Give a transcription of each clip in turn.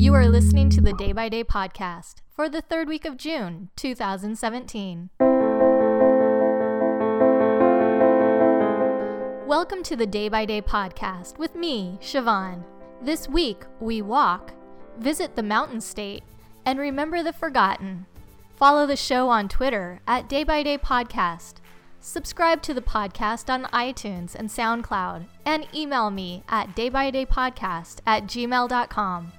You are listening to the Day by Day podcast for the third week of June 2017. Welcome to the Day by Day podcast with me, Siobhan. This week, we walk, visit the mountain state, and remember the forgotten. Follow the show on Twitter at Day by Day Podcast. Subscribe to the podcast on iTunes and SoundCloud, and email me at daybydaypodcast at gmail.com.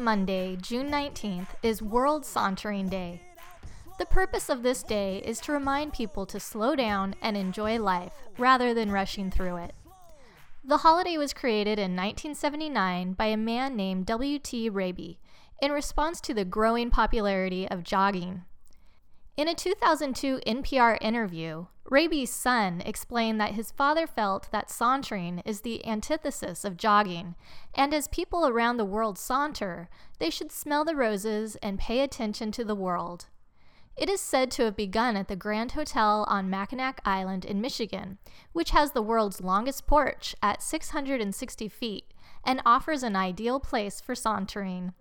Monday, June 19th, is World Sauntering Day. The purpose of this day is to remind people to slow down and enjoy life rather than rushing through it. The holiday was created in 1979 by a man named W.T. Rabe in response to the growing popularity of jogging. In a 2002 NPR interview, Rabe's son explained that his father felt that sauntering is the antithesis of jogging, and as people around the world saunter, they should smell the roses and pay attention to the world. It is said to have begun at the Grand Hotel on Mackinac Island in Michigan, which has the world's longest porch at 660 feet and offers an ideal place for sauntering.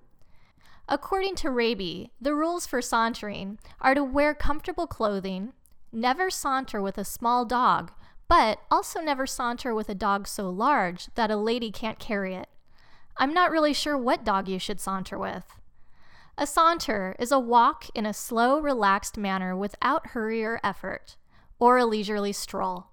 According to Rabe, the rules for sauntering are to wear comfortable clothing, never saunter with a small dog, but also never saunter with a dog so large that a lady can't carry it. I'm not really sure what dog you should saunter with. A saunter is a walk in a slow, relaxed manner without hurry or effort, or a leisurely stroll.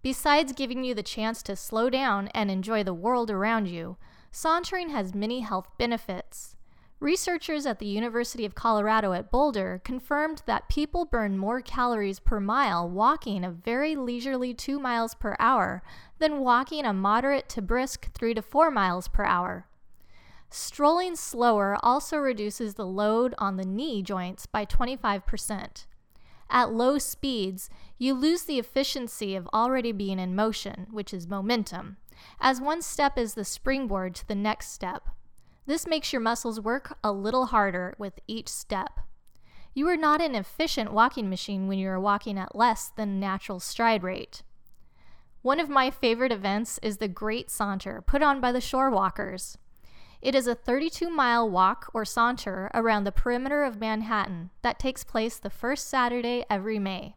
Besides giving you the chance to slow down and enjoy the world around you, sauntering has many health benefits. Researchers at the University of Colorado at Boulder confirmed that people burn more calories per mile walking a very leisurely 2 miles per hour than walking a moderate to brisk 3 to 4 miles per hour. Strolling slower also reduces the load on the knee joints by 25%. At low speeds, you lose the efficiency of already being in motion, which is momentum, as one step is the springboard to the next step. This makes your muscles work a little harder with each step. You are not an efficient walking machine when you are walking at less than natural stride rate. One of my favorite events is the Great Saunter put on by the Shore Walkers. It is a 32 mile walk or saunter around the perimeter of Manhattan that takes place the first Saturday every May.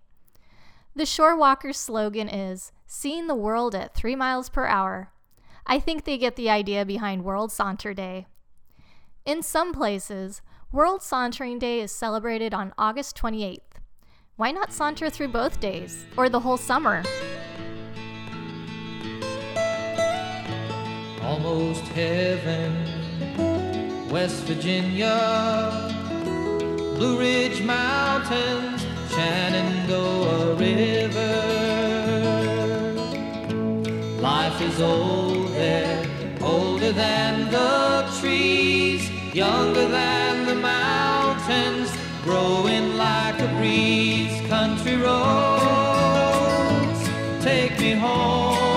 The Shore Walkers slogan is Seeing the World at 3 miles per hour. I think they get the idea behind World Saunter Day. In some places, World Sauntering Day is celebrated on August 28th. Why not saunter through both days or the whole summer? almost heaven. West Virginia, Blue Ridge Mountains, Shenandoah River. Life is old there, older than the younger than the mountains, growing like a breeze. Country roads, take me home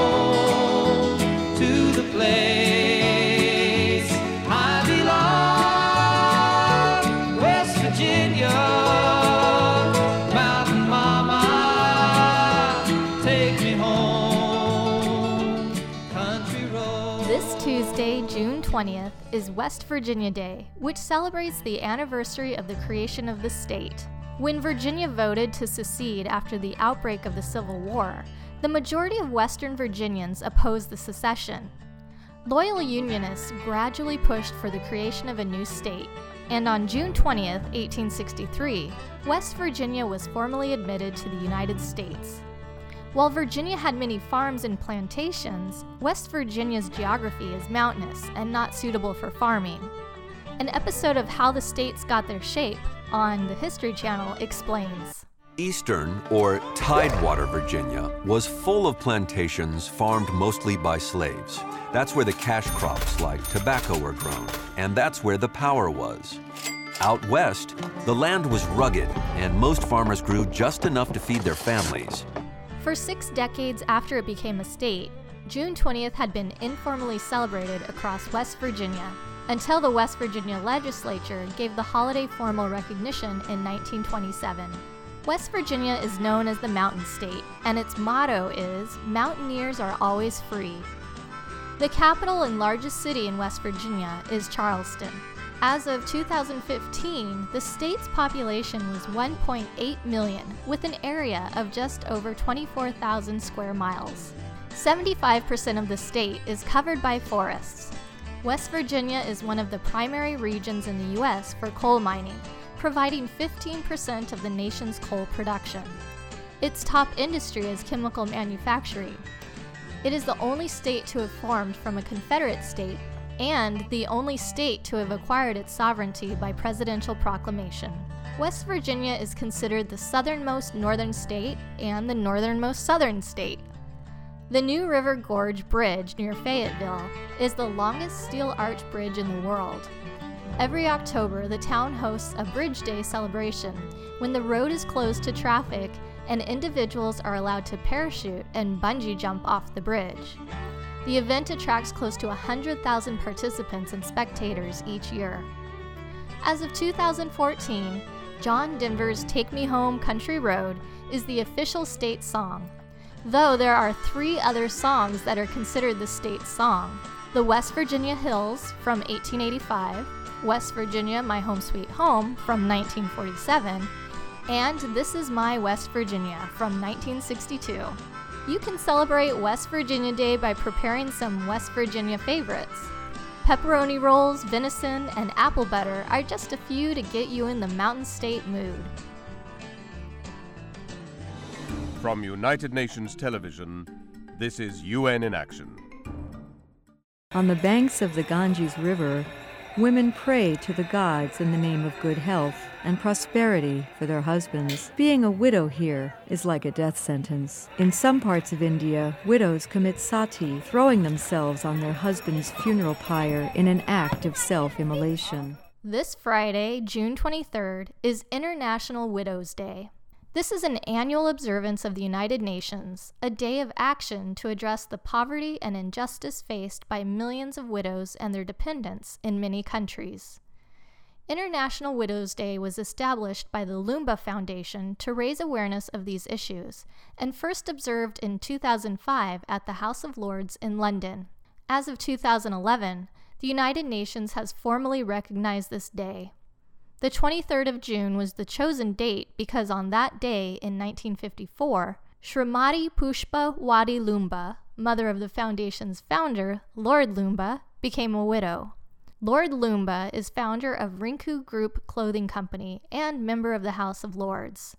is West Virginia Day, which celebrates the anniversary of the creation of the state. When Virginia voted to secede after the outbreak of the Civil War, the majority of Western Virginians opposed the secession. Loyal Unionists gradually pushed for the creation of a new state, and on June 20, 1863, West Virginia was formally admitted to the United States. While Virginia had many farms and plantations, West Virginia's geography is mountainous and not suitable for farming. An episode of How the States Got Their Shape on the History Channel explains. Eastern, or Tidewater, Virginia, was full of plantations farmed mostly by slaves. That's where the cash crops like tobacco were grown, and that's where the power was. Out west, the land was rugged, and most farmers grew just enough to feed their families. For six decades after it became a state, June 20th had been informally celebrated across West Virginia until the West Virginia legislature gave the holiday formal recognition in 1927. West Virginia is known as the Mountain State, and its motto is Mountaineers are always free. The capital and largest city in West Virginia is Charleston. As of 2015, the state's population was 1.8 million, with an area of just over 24,000 square miles. 75% of the state is covered by forests. West Virginia is one of the primary regions in the U.S. for coal mining, providing 15% of the nation's coal production. Its top industry is chemical manufacturing. It is the only state to have formed from a Confederate state and the only state to have acquired its sovereignty by presidential proclamation. West Virginia is considered the southernmost northern state and the northernmost southern state. The New River Gorge Bridge near Fayetteville is the longest steel arch bridge in the world. Every October, the town hosts a Bridge Day celebration when the road is closed to traffic and individuals are allowed to parachute and bungee jump off the bridge. The event attracts close to 100,000 participants and spectators each year. As of 2014, John Denver's Take Me Home Country Road is the official state song, though there are three other songs that are considered the state song The West Virginia Hills from 1885, West Virginia My Home Sweet Home from 1947, and This Is My West Virginia from 1962. You can celebrate West Virginia Day by preparing some West Virginia favorites. Pepperoni rolls, venison, and apple butter are just a few to get you in the Mountain State mood. From United Nations Television, this is UN in Action. On the banks of the Ganges River, women pray to the gods in the name of good health and prosperity for their husbands. Being a widow here is like a death sentence. In some parts of India, widows commit sati, throwing themselves on their husband's funeral pyre in an act of self immolation. This Friday, June 23rd, is International Widows Day. This is an annual observance of the United Nations, a day of action to address the poverty and injustice faced by millions of widows and their dependents in many countries. International Widows Day was established by the Loomba Foundation to raise awareness of these issues and first observed in 2005 at the House of Lords in London. As of 2011, the United Nations has formally recognized this day. The 23rd of June was the chosen date because on that day in 1954, Shrimati Pushpa Wati Loomba, mother of the foundation's founder, Lord Loomba, became a widow. Lord Loomba is founder of Rinku Group Clothing Company and member of the House of Lords.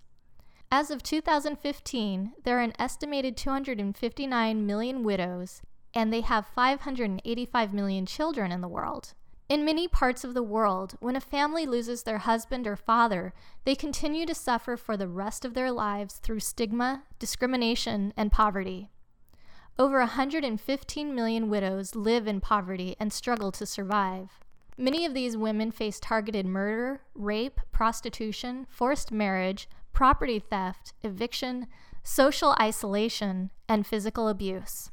As of 2015, there are an estimated 259 million widows, and they have 585 million children in the world. In many parts of the world, when a family loses their husband or father, they continue to suffer for the rest of their lives through stigma, discrimination, and poverty. Over 115 million widows live in poverty and struggle to survive. Many of these women face targeted murder, rape, prostitution, forced marriage, property theft, eviction, social isolation, and physical abuse.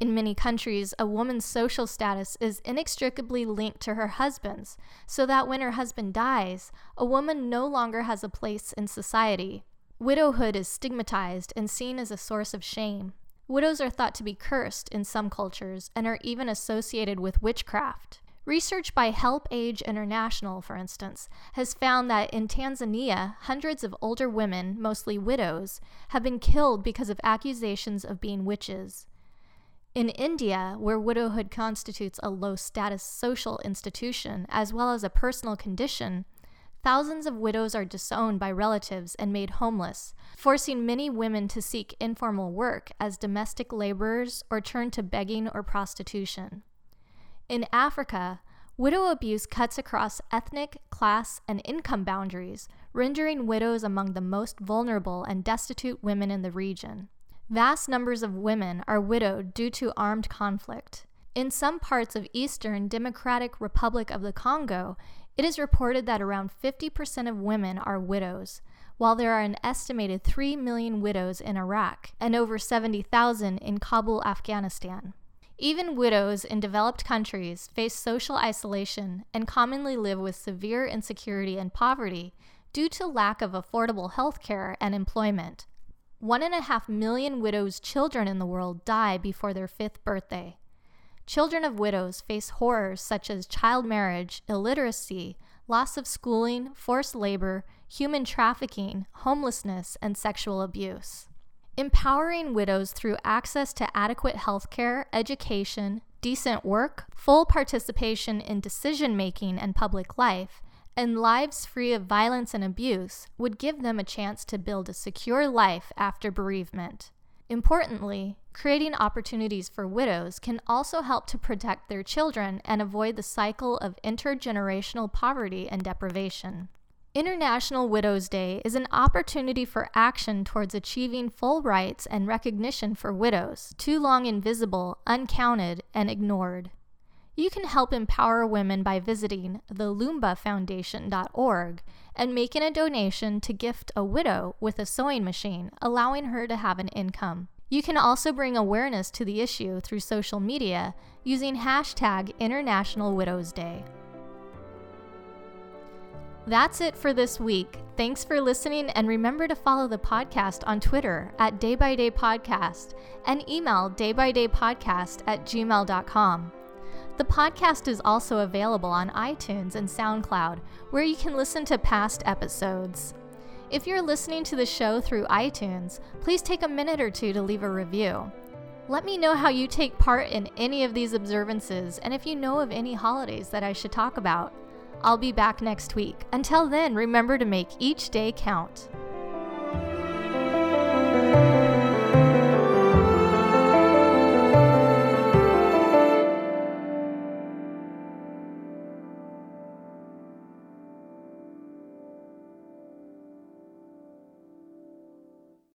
In many countries, a woman's social status is inextricably linked to her husband's, so that when her husband dies, a woman no longer has a place in society. Widowhood is stigmatized and seen as a source of shame. Widows are thought to be cursed in some cultures and are even associated with witchcraft. Research by Help Age International, for instance, has found that in Tanzania, hundreds of older women, mostly widows, have been killed because of accusations of being witches. In India, where widowhood constitutes a low status social institution as well as a personal condition, thousands of widows are disowned by relatives and made homeless, forcing many women to seek informal work as domestic laborers or turn to begging or prostitution. In Africa, widow abuse cuts across ethnic, class, and income boundaries, rendering widows among the most vulnerable and destitute women in the region. Vast numbers of women are widowed due to armed conflict. In some parts of Eastern Democratic Republic of the Congo, It is reported that around 50% of women are widows, while there are an estimated 3 million widows in Iraq and over 70,000 in Kabul, Afghanistan. Even widows in developed countries face social isolation and commonly live with severe insecurity and poverty due to lack of affordable health care and employment. One and a half million widows' children in the world die before their fifth birthday. Children of widows face horrors such as child marriage, illiteracy, loss of schooling, forced labor, human trafficking, homelessness, and sexual abuse. Empowering widows through access to adequate health care, education, decent work, full participation in decision making and public life, and lives free of violence and abuse would give them a chance to build a secure life after bereavement. Importantly, creating opportunities for widows can also help to protect their children and avoid the cycle of intergenerational poverty and deprivation. International Widows Day is an opportunity for action towards achieving full rights and recognition for widows, too long invisible, uncounted, and ignored. You can help empower women by visiting theloombafoundation.org and making a donation to gift a widow with a sewing machine, allowing her to have an income. You can also bring awareness to the issue through social media using hashtag International Widows Day. That's it for this week. Thanks for listening, and remember to follow the podcast on Twitter at Day by Day Podcast and email daybydaypodcast at gmail.com. The podcast is also available on iTunes and SoundCloud, where you can listen to past episodes. If you're listening to the show through iTunes, please take a minute or two to leave a review. Let me know how you take part in any of these observances and if you know of any holidays that I should talk about. I'll be back next week. Until then, remember to make each day count.